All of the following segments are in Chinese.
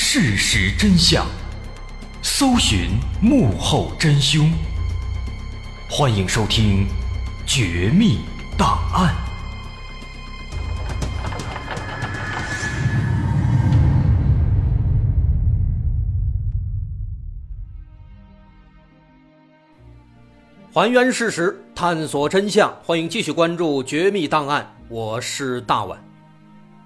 事实真相，搜寻幕后真凶。欢迎收听《绝密档案》，还原事实，探索真相。欢迎继续关注《绝密档案》，我是大碗。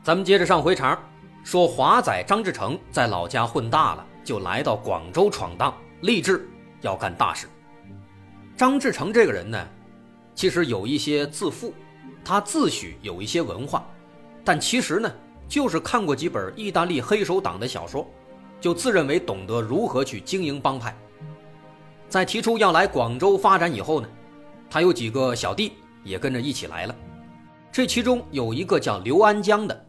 咱们接着上回茬，说华仔张志成在老家混大了，就来到广州闯荡，立志要干大事。张志成这个人呢，其实有一些自负，他自诩有一些文化，但其实呢，就是看过几本意大利黑手党的小说，就自认为懂得如何去经营帮派。在提出要来广州发展以后呢，他有几个小弟也跟着一起来了。这其中有一个叫刘安江的，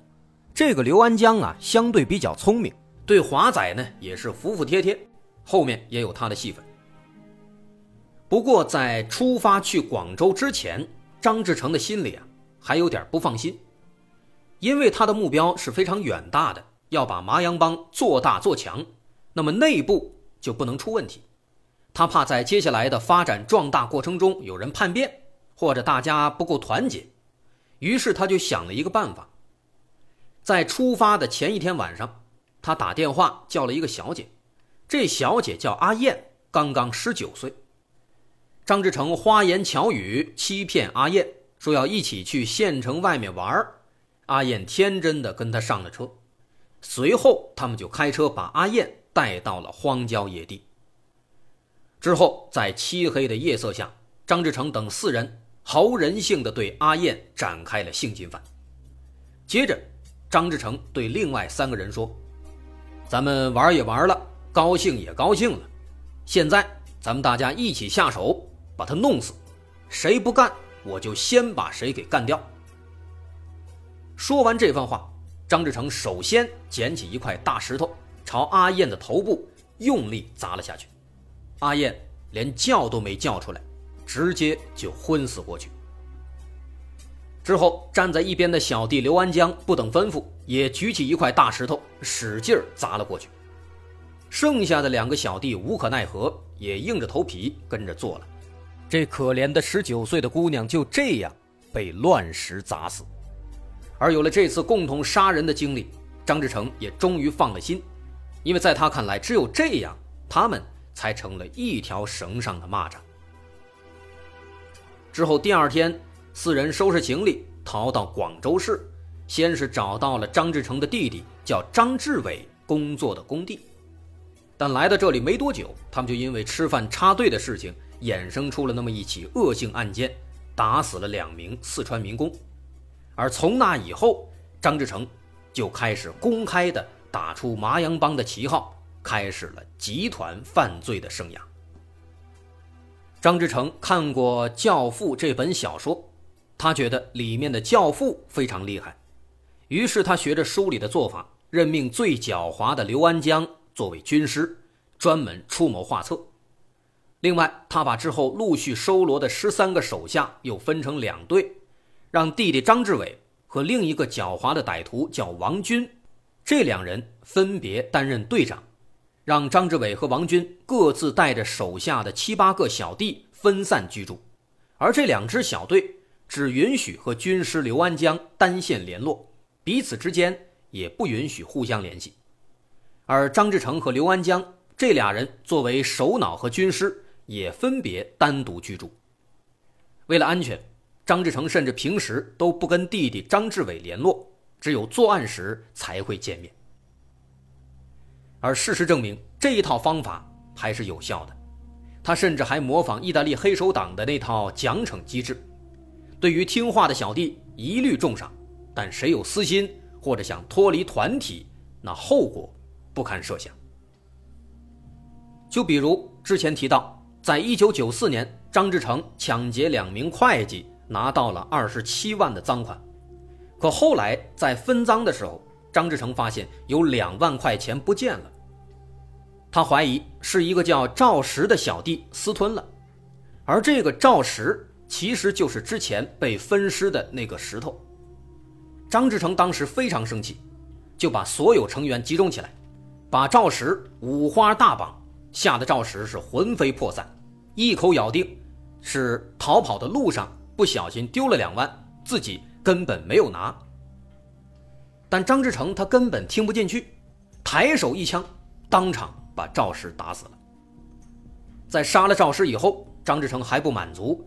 这个刘安江啊，相对比较聪明，对华仔呢也是服服帖帖，后面也有他的戏份。不过在出发去广州之前，张志成的心里啊还有点不放心，因为他的目标是非常远大的，要把麻阳帮做大做强，那么内部就不能出问题。他怕在接下来的发展壮大过程中有人叛变，或者大家不够团结，于是他就想了一个办法。在出发的前一天晚上，他打电话叫了一个小姐，这小姐叫阿燕，刚刚十九岁。张志成花言巧语欺骗阿燕，说要一起去县城外面玩阿燕天真的跟他上了车，随后他们就开车把阿燕带到了荒郊野地。之后，在漆黑的夜色下，张志成等四人毫无人性的对阿燕展开了性侵犯。接着，张志成对另外三个人说：“咱们玩也玩了，高兴也高兴了，现在咱们大家一起下手，把他弄死。谁不干，我就先把谁给干掉。”说完这番话，张志成首先捡起一块大石头，朝阿燕的头部用力砸了下去。阿燕连叫都没叫出来，直接就昏死过去。之后，站在一边的小弟刘安江不等吩咐，也举起一块大石头，使劲砸了过去。剩下的两个小弟无可奈何，也硬着头皮跟着做了。这可怜的十九岁的姑娘就这样被乱石砸死。而有了这次共同杀人的经历，张志成也终于放了心，因为在他看来，只有这样，他们。才成了一条绳上的蚂蚱。之后第二天，四人收拾行李逃到广州市，先是找到了张志成的弟弟，叫张志伟工作的工地。但来到这里没多久，他们就因为吃饭插队的事情，衍生出了那么一起恶性案件，打死了两名四川民工。而从那以后，张志成就开始公开的打出麻阳帮的旗号。开始了集团犯罪的生涯。张志成看过《教父》这本小说，他觉得里面的教父非常厉害，于是他学着书里的做法，任命最狡猾的刘安江作为军师，专门出谋划策。另外，他把之后陆续收罗的十三个手下又分成两队，让弟弟张志伟和另一个狡猾的歹徒叫王军，这两人分别担任队长。让张志伟和王军各自带着手下的七八个小弟分散居住，而这两支小队只允许和军师刘安江单线联络，彼此之间也不允许互相联系。而张志成和刘安江这俩人作为首脑和军师，也分别单独居住。为了安全，张志成甚至平时都不跟弟弟张志伟联络，只有作案时才会见面。而事实证明，这一套方法还是有效的。他甚至还模仿意大利黑手党的那套奖惩机制，对于听话的小弟一律重赏，但谁有私心或者想脱离团体，那后果不堪设想。就比如之前提到，在一九九四年，张志成抢劫两名会计，拿到了二十七万的赃款，可后来在分赃的时候，张志成发现有两万块钱不见了。他怀疑是一个叫赵石的小弟私吞了，而这个赵石其实就是之前被分尸的那个石头。张志成当时非常生气，就把所有成员集中起来，把赵石五花大绑，吓得赵石是魂飞魄散，一口咬定是逃跑的路上不小心丢了两万，自己根本没有拿。但张志成他根本听不进去，抬手一枪，当场把赵石打死了。在杀了赵石以后，张志成还不满足，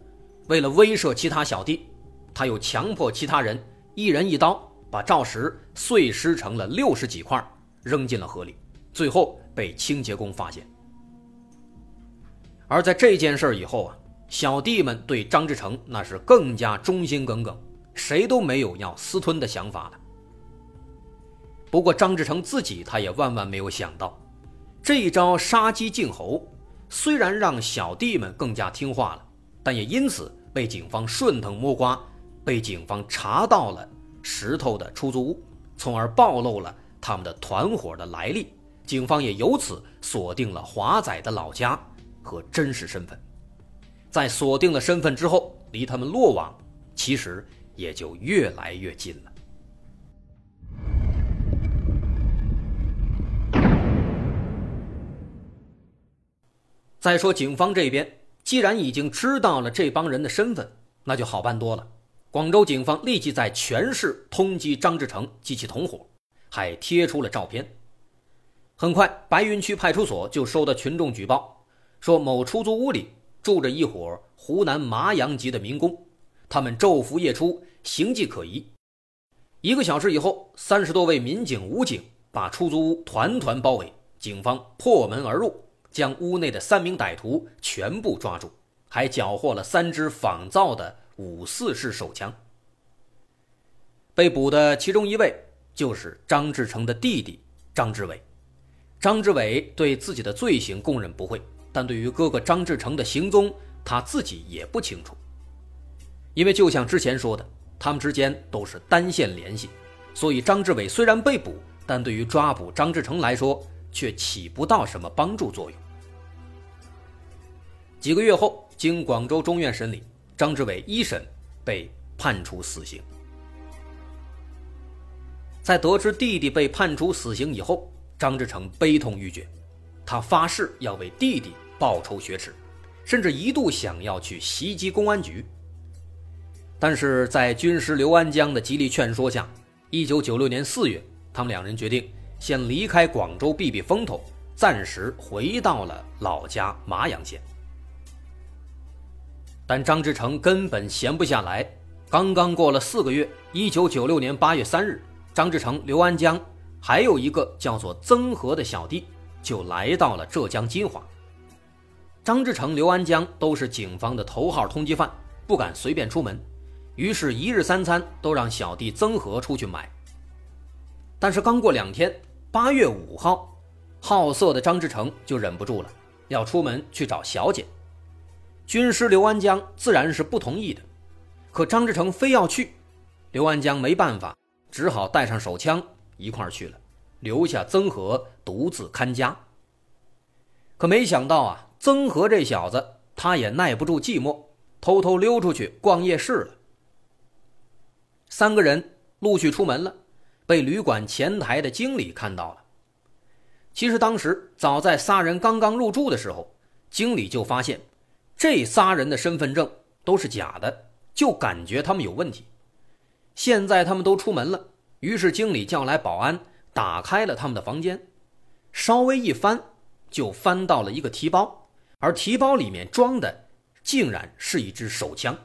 为了威慑其他小弟，他又强迫其他人一人一刀，把赵石碎尸成了六十几块，扔进了河里。最后被清洁工发现，而在这件事以后啊，小弟们对张志成那是更加忠心耿耿，谁都没有要私吞的想法了。不过张志成自己他也万万没有想到，这一招杀鸡儆猴，虽然让小弟们更加听话了，但也因此被警方顺藤摸瓜，被警方查到了石头的出租屋，从而暴露了他们的团伙的来历。警方也由此锁定了华仔的老家和真实身份，在锁定了身份之后，离他们落网其实也就越来越近了。再说警方这边，既然已经知道了这帮人的身份，那就好办多了。广州警方立即在全市通缉张志成及其同伙，还贴出了照片。很快，白云区派出所就收到群众举报，说某出租屋里住着一伙湖南麻阳籍的民工，他们昼伏夜出，形迹可疑。一个小时以后，三十多位民警、武警把出租屋团团包围，警方破门而入，将屋内的三名歹徒全部抓住，还缴获了三支仿造的五四式手枪。被捕的其中一位就是张志成的弟弟张志伟。张志伟对自己的罪行供认不讳，但对于哥哥张志成的行踪，他自己也不清楚。因为就像之前说的，他们之间都是单线联系，所以张志伟虽然被捕，但对于抓捕张志成来说，却起不到什么帮助作用。几个月后，经广州中院审理，张志伟一审被判处死刑。在得知弟弟被判处死刑以后，张志成悲痛欲绝，他发誓要为弟弟报仇雪耻，甚至一度想要去袭击公安局。但是在军师刘安江的极力劝说下，一九九六年四月，他们两人决定先离开广州避避风头，暂时回到了老家麻阳县。但张志成根本闲不下来，刚刚过了四个月，一九九六年八月三日，张志成、刘安江。还有一个叫做曾和的小弟，就来到了浙江金华。张志成、刘安江都是警方的头号通缉犯，不敢随便出门，于是，一日三餐都让小弟曾和出去买。但是，刚过两天，八月五号，好色的张志成就忍不住了，要出门去找小姐。军师刘安江自然是不同意的，可张志成非要去，刘安江没办法，只好带上手枪。一块儿去了，留下曾和独自看家。可没想到啊，曾和这小子他也耐不住寂寞，偷偷溜出去逛夜市了。三个人陆续出门了，被旅馆前台的经理看到了。其实当时早在仨人刚刚入住的时候，经理就发现这仨人的身份证都是假的，就感觉他们有问题。现在他们都出门了。于是经理叫来保安，打开了他们的房间，稍微一翻，就翻到了一个提包，而提包里面装的竟然是一支手枪。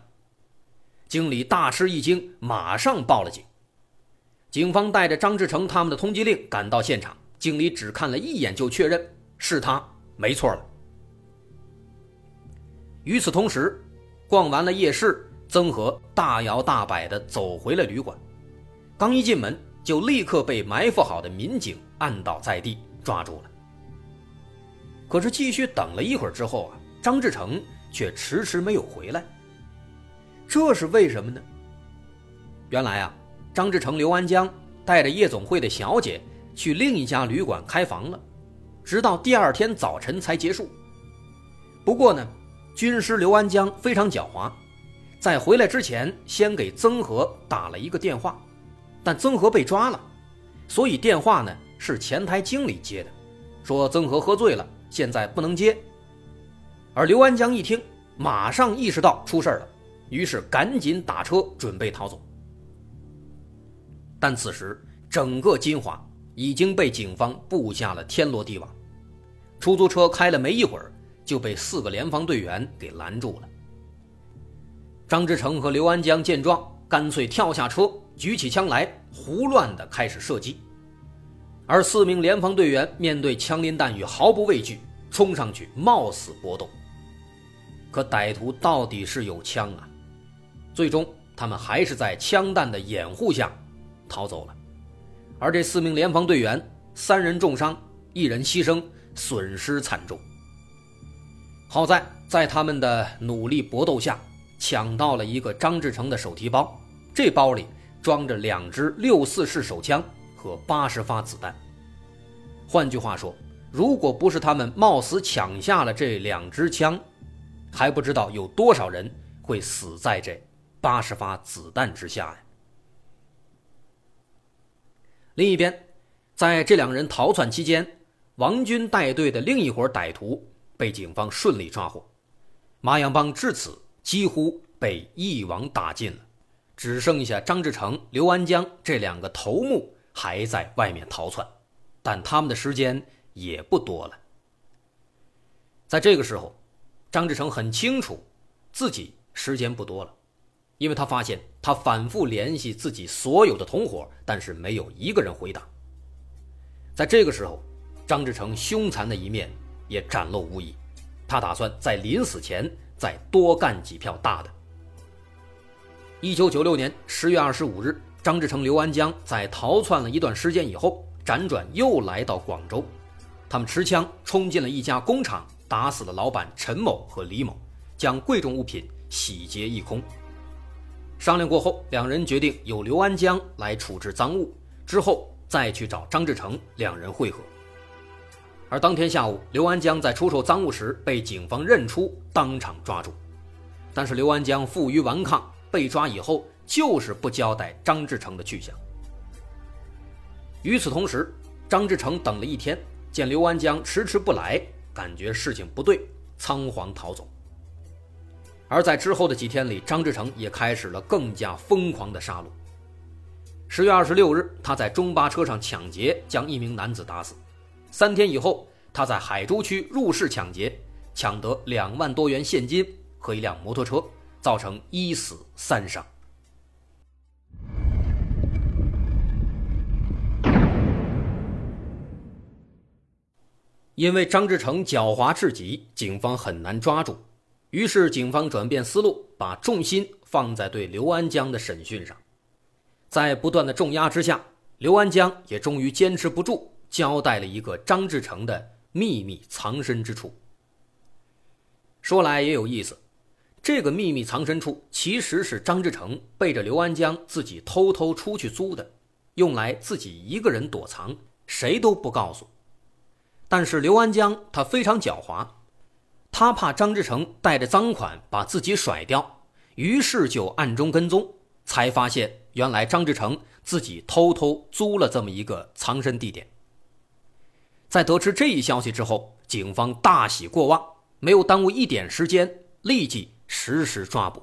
经理大吃一惊，马上报了警。警方带着张志成他们的通缉令赶到现场，经理只看了一眼就确认是他，没错了。与此同时，逛完了夜市，曾和大摇大摆地走回了旅馆。刚一进门，就立刻被埋伏好的民警按倒在地，抓住了。可是继续等了一会儿之后啊，张志成却迟迟没有回来。这是为什么呢？原来啊，张志成、刘安江带着夜总会的小姐去另一家旅馆开房了，直到第二天早晨才结束。不过呢，军师刘安江非常狡猾，在回来之前先给曾和打了一个电话。但曾和被抓了，所以电话呢是前台经理接的，说曾和喝醉了，现在不能接。而刘安江一听，马上意识到出事了，于是赶紧打车准备逃走。但此时，整个金华已经被警方布下了天罗地网。出租车开了没一会儿，就被四个联防队员给拦住了。张志成和刘安江见状，干脆跳下车，举起枪来，胡乱的开始射击。而四名联防队员面对枪林弹雨毫不畏惧，冲上去冒死搏斗。可歹徒到底是有枪啊！最终，他们还是在枪弹的掩护下。逃走了，而这四名联防队员，三人重伤，一人牺牲，损失惨重。好在在他们的努力搏斗下，抢到了一个张志成的手提包，这包里装着两支六四式手枪和八十发子弹。换句话说，如果不是他们冒死抢下了这两支枪，还不知道有多少人会死在这八十发子弹之下呀。另一边，在这两人逃窜期间，王军带队的另一伙歹徒被警方顺利抓获，麻阳帮至此几乎被一网打尽了，只剩下张志成、刘安江这两个头目还在外面逃窜，但他们的时间也不多了。在这个时候，张志成很清楚自己时间不多了。因为他发现，他反复联系自己所有的同伙，但是没有一个人回答。在这个时候，张志成凶残的一面也展露无遗。他打算在临死前再多干几票大的。一九九六年十月二十五日，张志成、刘安江在逃窜了一段时间以后，辗转又来到广州。他们持枪冲进了一家工厂，打死了老板陈某和李某，将贵重物品洗劫一空。商量过后，两人决定由刘安江来处置赃物，之后再去找张志成两人会合。而当天下午，刘安江在出售赃物时被警方认出，当场抓住。但是刘安江负隅顽抗，被抓以后就是不交代张志成的去向。与此同时，张志成等了一天，见刘安江迟迟不来，感觉事情不对，仓皇逃走。而在之后的几天里，张志成也开始了更加疯狂的杀戮。十月二十六日，他在中巴车上抢劫，将一名男子打死。三天以后，他在海珠区入室抢劫，抢得两万多元现金和一辆摩托车，造成一死三伤。因为张志成狡猾至极，警方很难抓住。于是，警方转变思路，把重心放在对刘安江的审讯上。在不断的重压之下，刘安江也终于坚持不住，交代了一个张志成的秘密藏身之处。说来也有意思，这个秘密藏身处其实是张志成背着刘安江自己偷偷出去租的，用来自己一个人躲藏，谁都不告诉。但是刘安江他非常狡猾。他怕张志成带着赃款把自己甩掉，于是就暗中跟踪，才发现原来张志成自己偷偷租了这么一个藏身地点。在得知这一消息之后，警方大喜过望，没有耽误一点时间，立即实施抓捕。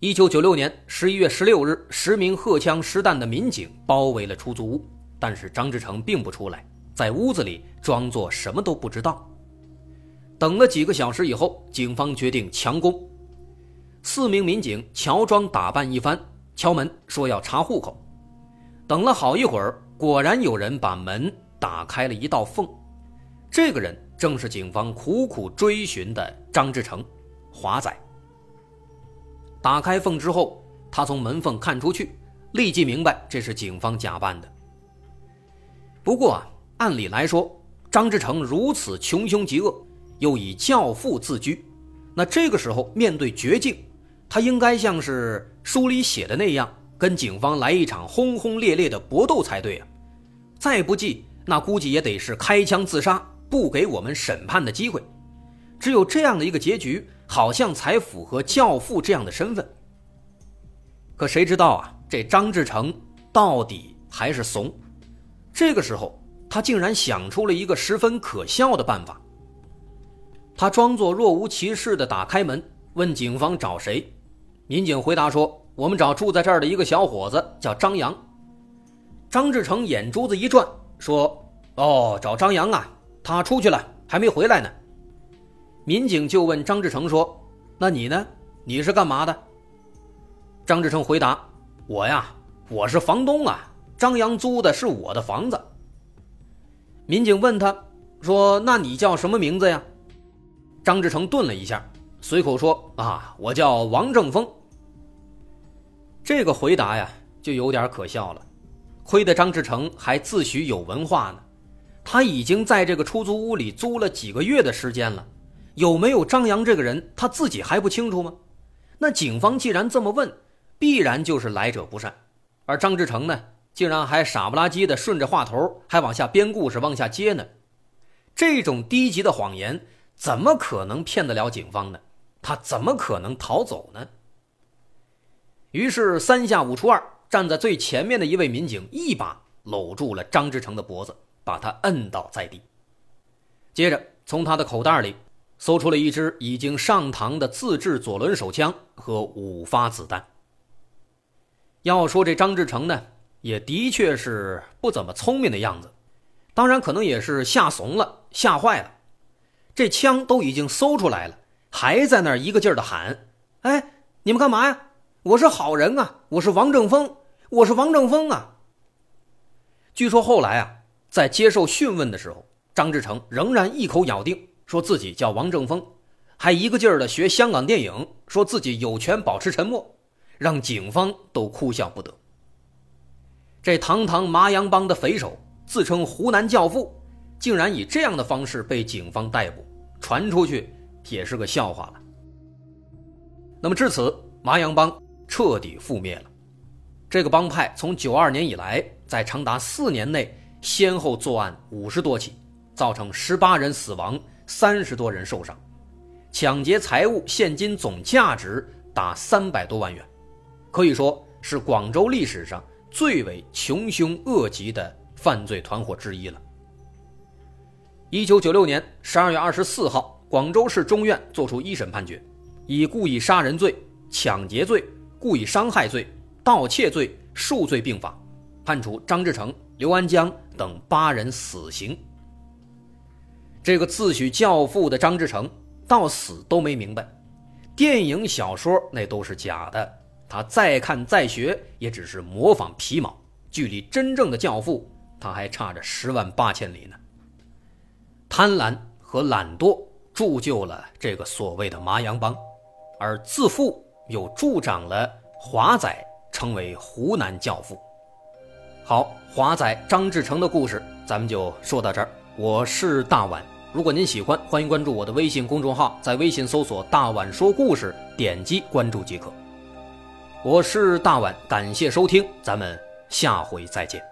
一九九六年十一月十六日，十名荷枪实弹的民警包围了出租屋，但是张志成并不出来，在屋子里装作什么都不知道。等了几个小时以后，警方决定强攻。四名民警乔装打扮一番，敲门说要查户口。等了好一会儿，果然有人把门打开了一道缝。这个人正是警方苦苦追寻的张志成，华仔。打开缝之后，他从门缝看出去，立即明白这是警方假扮的。不过啊，按理来说，张志成如此穷凶极恶。又以教父自居，那这个时候面对绝境，他应该像是书里写的那样，跟警方来一场轰轰烈烈的搏斗才对啊！再不济，那估计也得是开枪自杀，不给我们审判的机会。只有这样的一个结局，好像才符合教父这样的身份。可谁知道啊，这张志成到底还是怂。这个时候，他竟然想出了一个十分可笑的办法。他装作若无其事地打开门，问警方找谁。民警回答说：“我们找住在这儿的一个小伙子，叫张扬。”张志成眼珠子一转，说：“哦，找张扬啊，他出去了，还没回来呢。”民警就问张志成说：“那你呢？你是干嘛的？”张志成回答：“我呀，我是房东啊，张扬租的是我的房子。”民警问他说：“那你叫什么名字呀？”张志成顿了一下，随口说：“啊，我叫王正峰。”这个回答呀，就有点可笑了。亏得张志成还自诩有文化呢，他已经在这个出租屋里租了几个月的时间了，有没有张扬这个人，他自己还不清楚吗？那警方既然这么问，必然就是来者不善。而张志成呢，竟然还傻不拉几的顺着话头，还往下编故事，往下接呢。这种低级的谎言。怎么可能骗得了警方呢？他怎么可能逃走呢？于是三下五除二，站在最前面的一位民警一把搂住了张志成的脖子，把他摁倒在地。接着从他的口袋里搜出了一支已经上膛的自制左轮手枪和五发子弹。要说这张志成呢，也的确是不怎么聪明的样子，当然可能也是吓怂了，吓坏了。这枪都已经搜出来了，还在那儿一个劲儿的喊：“哎，你们干嘛呀？我是好人啊，我是王正峰，我是王正峰啊。”据说后来啊，在接受讯问的时候，张志成仍然一口咬定说自己叫王正峰，还一个劲儿的学香港电影，说自己有权保持沉默，让警方都哭笑不得。这堂堂麻阳帮的匪首，自称湖南教父，竟然以这样的方式被警方逮捕。传出去也是个笑话了。那么至此，麻阳帮彻底覆灭了。这个帮派从九二年以来，在长达四年内，先后作案五十多起，造成十八人死亡，三十多人受伤，抢劫财物、现金总价值达三百多万元，可以说是广州历史上最为穷凶恶极的犯罪团伙之一了。一九九六年十二月二十四号，广州市中院作出一审判决，以故意杀人罪、抢劫罪、故意伤害罪、盗窃罪数罪并罚，判处张志成、刘安江等八人死刑。这个自诩教父的张志成到死都没明白，电影、小说那都是假的，他再看再学也只是模仿皮毛，距离真正的教父他还差着十万八千里呢。贪婪和懒惰铸就了这个所谓的麻阳帮，而自负又助长了华仔成为湖南教父。好，华仔张志成的故事咱们就说到这儿。我是大碗，如果您喜欢，欢迎关注我的微信公众号，在微信搜索“大碗说故事”，点击关注即可。我是大碗，感谢收听，咱们下回再见。